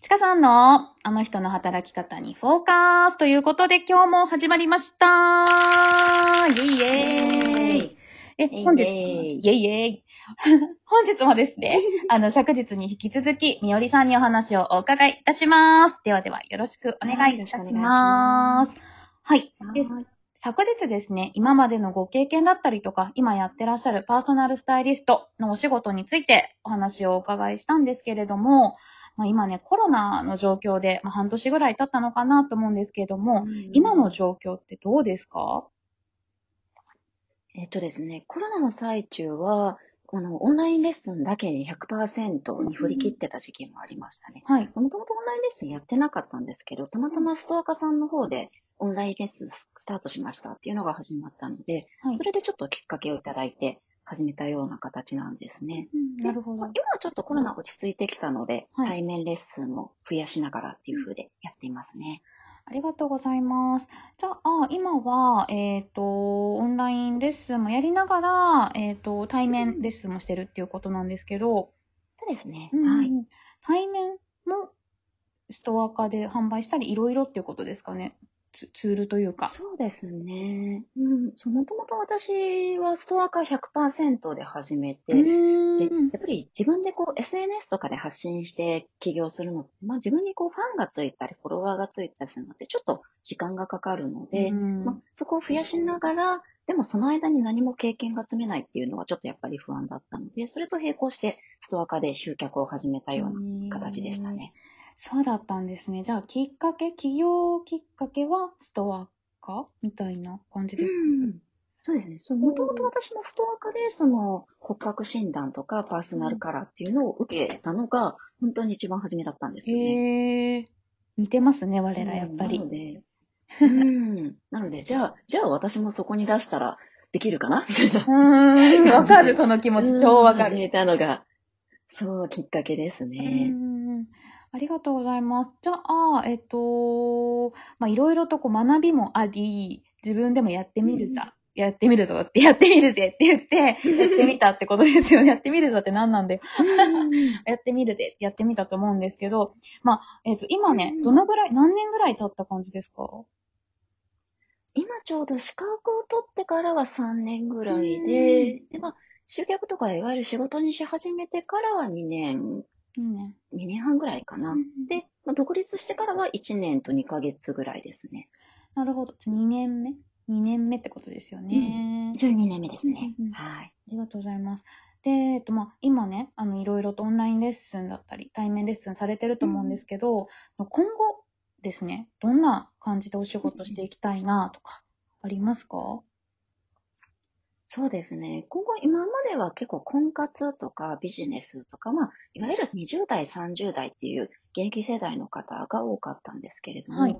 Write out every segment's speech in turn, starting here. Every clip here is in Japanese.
ちかさんのあの人の働き方にフォーカスということで今日も始まりましたイェイイェイえ、イェイ本日、イェイイェイ 本日もですね、あの、昨日に引き続き、みおりさんにお話をお伺いいたします。ではでは、よろしくお願いいたします。はい。ではい昨日ですね、今までのご経験だったりとか、今やってらっしゃるパーソナルスタイリストのお仕事についてお話をお伺いしたんですけれども、まあ、今ね、コロナの状況で、まあ、半年ぐらい経ったのかなと思うんですけれども、今の状況ってどうですか？えっとですね、コロナの最中は、あの、オンラインレッスンだけに100%に振り切ってた時期もありましたね。はい。もともとオンラインレッスンやってなかったんですけど、たまたまストアカさんの方でオンラインレッスンスタートしましたっていうのが始まったので、はいそ。れでちょっときっかけをいただいて始めたような形なんですね。うんなるほどまあ。今はちょっとコロナ落ち着いてきたので、はい対面レッスンも増やしながらっていう風でやっていますね。ありがとうございます。じゃあ、今は、えっ、と、オンラインレッスンもやりながら、えっ、と、対面レッスンもしてるっていうことなんですけど、そうですね。うんはい。対面もストア化で販売したり、いろいろっていうことですかね。ツツールというか。そうですね。うん。そう、もともと私はストア化100%で始めて、うでやっぱり自分でこう SNS とかで発信して起業するのって、まあ自分にこうファンがついたり、フォロワーがついたりするのってちょっと時間がかかるので、うんまあ、そこを増やしながら、でもその間に何も経験が積めないっていうのはちょっとやっぱり不安だったので、それと並行してストア化で集客を始めたような形でしたね。そうだったんですね。じゃあ、きっかけ、起業きっかけはストア化みたいな感じですか、うんそうですね。もともと私もストア化で、その骨格診断とかパーソナルカラーっていうのを受けたのが、本当に一番初めだったんですよね。へえ。似てますね、我ら、やっぱり。なので、うん。なので、じゃあ、じゃあ私もそこに出したらできるかな？みたいな。うーん、わかる、その気持ち、超わかる。始めたのが、そう、きっかけですうね。んありがとうございます。じゃあ、えっと、まあ、いろいろとこう学びもあり、自分でもやってみるさ、やってみるぞって、やってみるぜって言って、やってみたってことですよ。ね。やってみるぞって何なんで、やってみるぜってやってみたと思うんですけど、まあ、えっと、今ねう、ん。どのぐらい、何年ぐらい経った感じですか？今ちょうど資格を取ってからは3年ぐらいで、で、まあ、集客とかいわゆる仕事にし始めてからは2年、いいね。2年半ぐらいかな。で、で、まあ、独立してからは1年と2ヶ月ぐらいですね。なるほど。2年目 ?2 年目ってことですよね。12年目ですねうんうん。はい。ありがとうございます。で、えっと、まあ、今ね、あの、いろいろとオンラインレッスンだったり、対面レッスンされてると思うんですけど、今後ですね、どんな感じでお仕事していきたいなとか、ありますか？そうですね。今後、今までは結構婚活とかビジネスとか、まあ、いわゆる20代、30代っていう現役世代の方が多かったんですけれども、はい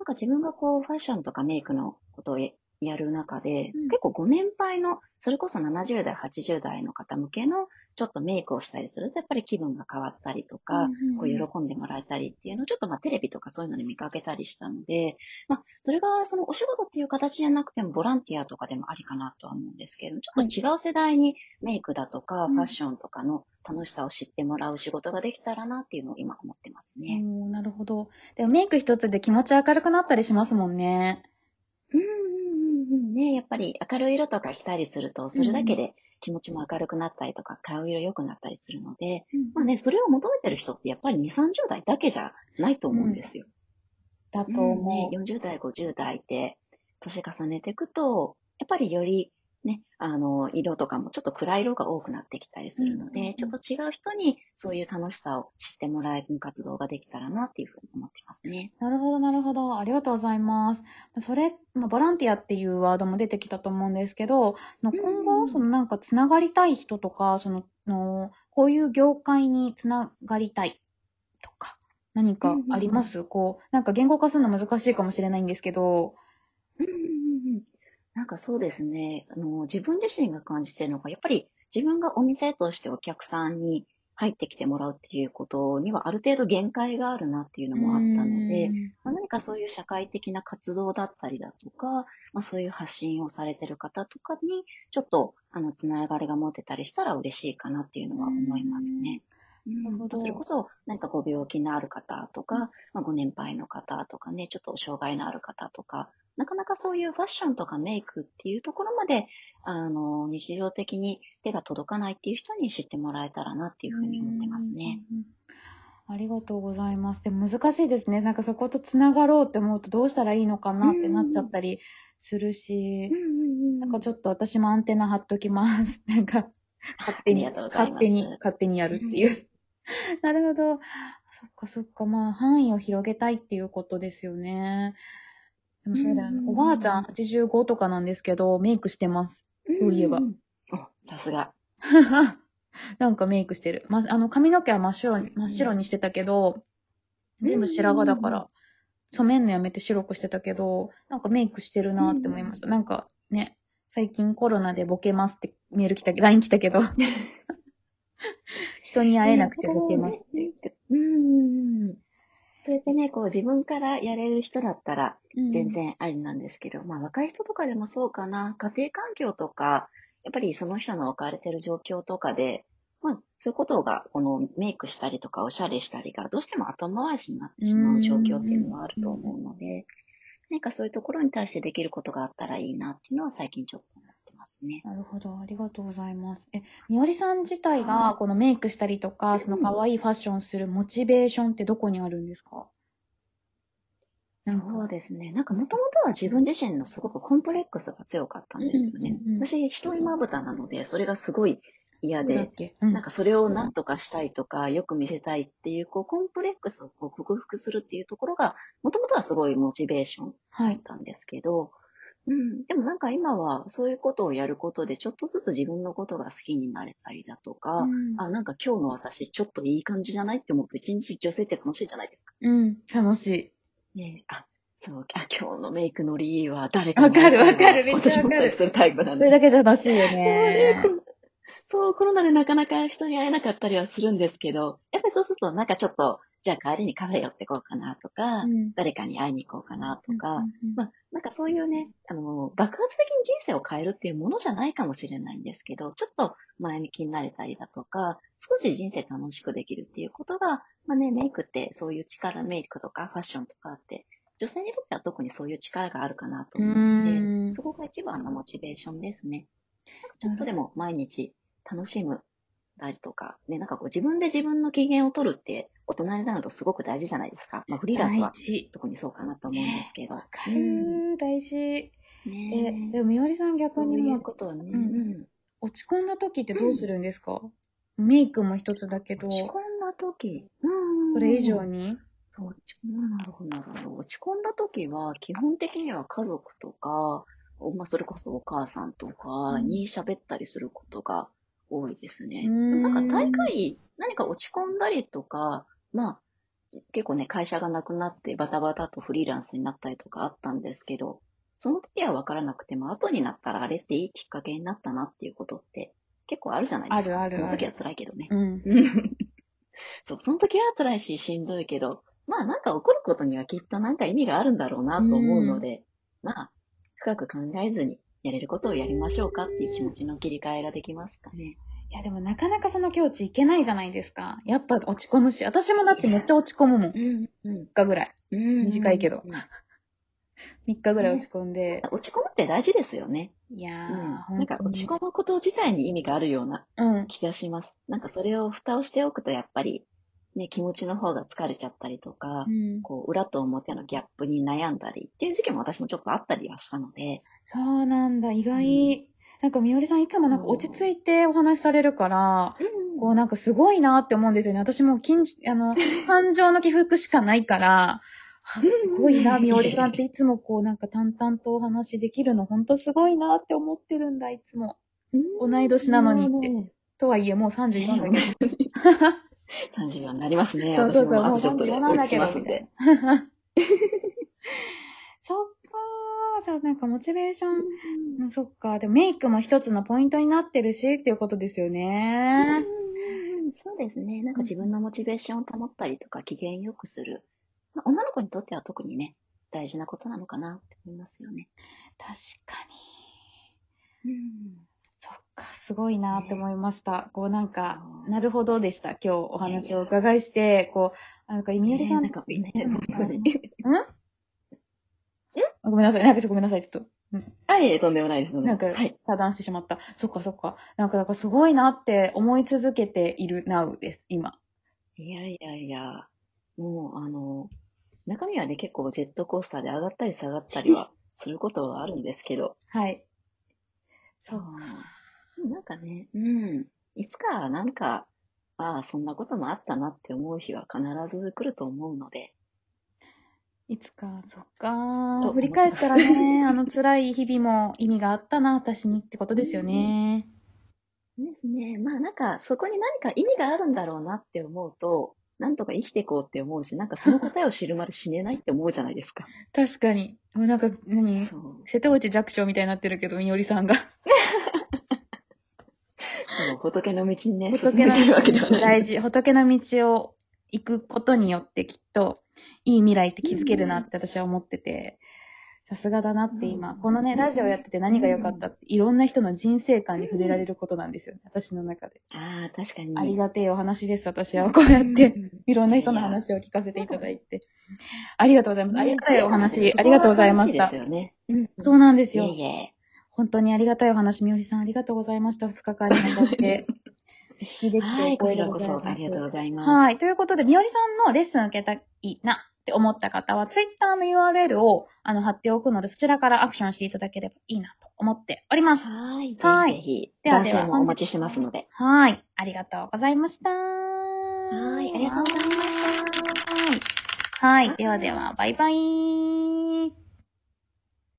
なんか自分がこう、ファッションとかメイクのことをややる中で、うん結構ご年配の、それこそ70代、80代の方向けの、ちょっとメイクをしたりすると、やっぱり気分が変わったりとか、こう喜んでもらえたりっていうのをちょっとまあテレビとかそういうので見かけたりしたので、まあそれがそのお仕事っていう形じゃなくてもボランティアとかでもありかなとは思うんですけれども、ちょっと違う世代にメイクだとかうんファッションとかの楽しさを知ってもらう仕事ができたらなっていうのを今思ってますね。おーなるほど。でもメイク一つで気持ち明るくなったりしますもんね。うんうんうんうんね、やっぱり明るい色とか着たりすると、それだけで気持ちも明るくなったりとか、顔色良くなったりするので、まあね、それを求めてる人ってやっぱり2、30代だけじゃないと思うんですよ。だとうん思う。ね、40代、50代って年重ねていくと、やっぱりよりね、あの、色とかもちょっと暗い色が多くなってきたりするので、うんうんうんちょっと違う人にそういう楽しさを知ってもらえる活動ができたらなっていうふうに思ってますね。なるほど、なるほど。ありがとうございます。それ、まあ、ボランティアっていうワードも出てきたと思うんですけど、の今後、うんそのなんかつながりたい人とか、その、のこういう業界につながりたいとか、何かあります、こう、なんか言語化するの難しいかもしれないんですけど、うんうんうんうんなんかそうですね。あの、自分自身が感じてるのが、やっぱり自分がお店としてお客さんに入ってきてもらうっていうことにはある程度限界があるなっていうのもあったので、うんまあ、何かそういう社会的な活動だったりだとか、まあ、そういう発信をされてる方とかに、ちょっと、あの、つながりが持てたりしたら嬉しいかなっていうのは思いますね。うん、それこそ、何かご病気のある方とか、まあ、ご年配の方とかね、ちょっと障害のある方とか、なかなかそういうファッションとかメイクっていうところまで、あの、日常的に手が届かないっていう人に知ってもらえたらなっていうふうに思ってますね。ありがとうございます。でも難しいですね。なんかそことつながろうって思うとどうしたらいいのかなってなっちゃったりするし、なんかちょっと私もアンテナ張っときます。なんか、勝手に、勝手に、勝手にやるっていう。なるほど。そっかそっか。まあ、範囲を広げたいっていうことですよね。でもそれだよね。おばあちゃん85とかなんですけど、メイクしてます。そういえば。お、さすが。なんかメイクしてる。ま、あの、髪の毛は真っ白に、真っ白にしてたけど、全部白髪だから、染めんのやめて白くしてたけど、なんかメイクしてるなって思いました。なんかね、最近コロナでボケますってメール来た、LINE 来たけど、人に会えなくてボケますって。うん。そうやってね、こう自分からやれる人だったら全然ありなんですけど、うん、まあ若い人とかでもそうかな、家庭環境とか、やっぱりその人の置かれてる状況とかで、まあそういうことが、このメイクしたりとかおしゃれしたりがどうしても後回しになってしまう状況っていうのはあると思うので、何かそういうところに対してできることがあったらいいなっていうのは最近ちょっとますね。なるほど。ありがとうございます。え、みおりさん自体が、このメイクしたりとか、その可愛いファッションするモチベーションってどこにあるんですか？そうですね。なんかもともとは自分自身のすごくコンプレックスが強かったんですよね。うんうんうん、私、一人まぶたなので、それがすごい嫌で、うん、なんかそれを何とかしたいとか、よく見せたいっていう、こう、コンプレックスをこう克服するっていうところが、もともとはすごいモチベーションだったんですけど、うん。でもなんか今はそういうことをやることでちょっとずつ自分のことが好きになれたりだとか、うん、あ、なんか今日の私ちょっといい感じじゃないって思うと一日女性って楽しいじゃないですか。うん、楽しい。ねあ、そう、あ、今日のメイクの理由は誰かわかるわかる、めっちゃわかる。するタイプなんで。それだけで楽しいよね。そうね。そう、コロナでなかなか人に会えなかったりはするんですけど、やっぱりそうするとなんかちょっとじゃあ帰りにカフェ寄ってこうかなとか、うん、誰かに会いに行こうかなとか、うんうんうん、まあ、なんかそういうね、あの、爆発的に人生を変えるっていうものじゃないかもしれないんですけど、ちょっと前向きになれたりだとか、少し人生楽しくできるっていうことが、まあね、メイクってそういう力、メイクとかファッションとかって、女性にとっては特にそういう力があるかなと思うので、そこが一番のモチベーションですね。ちょっとでも毎日楽しむたりとか、ね、なんかこう自分で自分の機嫌を取るって大人になるとすごく大事じゃないですか。まあフリーランスは特にそうかなと思うんですけど。わ、ね、かる、うん、大事。ねえ、でもみおりさん逆にも。うことはね、うん、落ち込んだ時ってどうするんですか、うん、メイクも一つだけど。落ち込んだ時？うん。それ以上に？落ち込んだ、なるほど、なるほど。落ち込んだ時は、基本的には家族とか、まあ、それこそお母さんとかに喋ったりすることが多いですね。なんか大概何か落ち込んだりとか、まあ、結構ね、会社がなくなってバタバタとフリーランスになったりとかあったんですけど、その時は分からなくても、後になったらあれっていいきっかけになったなっていうことって結構あるじゃないですか。あるあるその時は辛いけどね。うん。そう、その時は辛いししんどいけど、まあなんか起こることにはきっとなんか意味があるんだろうなと思うので、まあ、深く考えずにやれることをやりましょうかっていう気持ちの切り替えができますかね。いや、でもなかなかその境地いけないじゃないですか。やっぱ落ち込むし、私もだってめっちゃ落ち込むもん。3日ぐらい。短いけど。3日ぐらい落ち込んで、落ち込むって大事ですよね。いやー、うん、なんか落ち込むこと自体に意味があるような気がします。うん、なんかそれを蓋をしておくとやっぱり、ね、気持ちの方が疲れちゃったりとか、うん、こう、裏と表のギャップに悩んだりっていう時期も私もちょっとあったりはしたので。そうなんだ、意外。なんかみおりさんいつもなんか落ち着いてお話しされるから、こうなんかすごいなって思うんですよね。私も近あの、感情の起伏しかないから、すごいな、みおりさんっていつもこうなんか淡々とお話できるの、ほんとすごいなって思ってるんだ、いつも。同い年なのにって。とはいえ、もう34だけど。34になりますね。そうそうそう。私もあとちょっとで追いつきますんで。そっじゃあなんかモチベーション、うん、そっか。でもメイクも一つのポイントになってるしっていうことですよね。うん、そうですね。なんか自分のモチベーションを保ったりとか、機嫌よくする。まあ、女の子にとっては特にね、大事なことなのかなって思いますよね。確かに。うん。すごいなって思いました。こうなんか、なるほどでした。今日お話をお伺いして、こう、あなんか、みよりさん、ねなんかね、本当に。ごめんなさい。なんかごめんなさい。ちょっと。はい、とんでもないです。なんかはい。、遮断してしまった。そっかそっか。なんか、なんかすごいなって思い続けている Now です、今。いやいやいや、もう、あの、中身はね、結構ジェットコースターで上がったり下がったりはすることはあるんですけど、はい。そう。なんかね、うん。いつか、なんか、ああ、そんなこともあったなって思う日は必ず来ると思うので、いつか、そっかと振り返ったらね、あの辛い日々も意味があったな、私にってことですよね。ですね。まあなんか、そこに何か意味があるんだろうなって思うと、なんとか生きていこうって思うし、なんかその答えを知るまで死ねないって思うじゃないですか。確かに。もうなんか、何？そう。瀬戸内寂聴みたいになってるけど、みよりさんが。仏の道にね、進仏のめてるわけではない。道大事。仏の道を行くことによってきっと、いい未来って気づけるなって私は思ってて、さすがだなって今、うんこのね、ラジオやってて何が良かったって、いろんな人の人生観に触れられることなんですよね。私の中で。ああ、確かに。ありがてえお話です、私は。こうやって、うんいろんな人の話を聞かせていただいて。ありがとうございます。ありがたいおね話、ありがとうございましたそこは楽しいです。よね。うんそうなんですよ。いえいえ。本当にありがたいお話、みおりさんありがとうございました。2日間にわたって。お聞きできはい、こちらこそ。ありがとうございます。はい。ということで、みおりさんのレッスン受けたいなって思った方は、ツイッターの URL をあの貼っておくので、そちらからアクションしていただければいいなと思っております。はい、ぜはいひぜひ。ではではもお待ちしてますので。はい。ありがとうございました。ははいありがとうございましたはい。はい。ではでは、バイバイ。